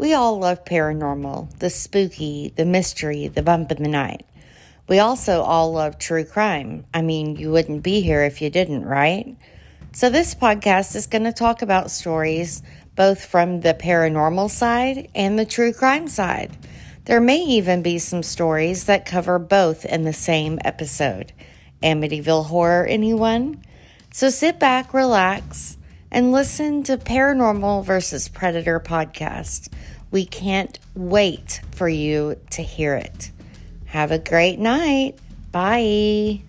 We all love paranormal, the spooky, the mystery, the bump in the night. We also all love true crime. I mean, you wouldn't be here if you didn't, right? So, this podcast is going to talk about stories both from the paranormal side and the true crime side. There may even be some stories that cover both in the same episode. Amityville Horror, anyone? So sit back, relax, and listen to Paranormal versus Predator podcast. We can't wait for you to hear it. Have a great night. Bye.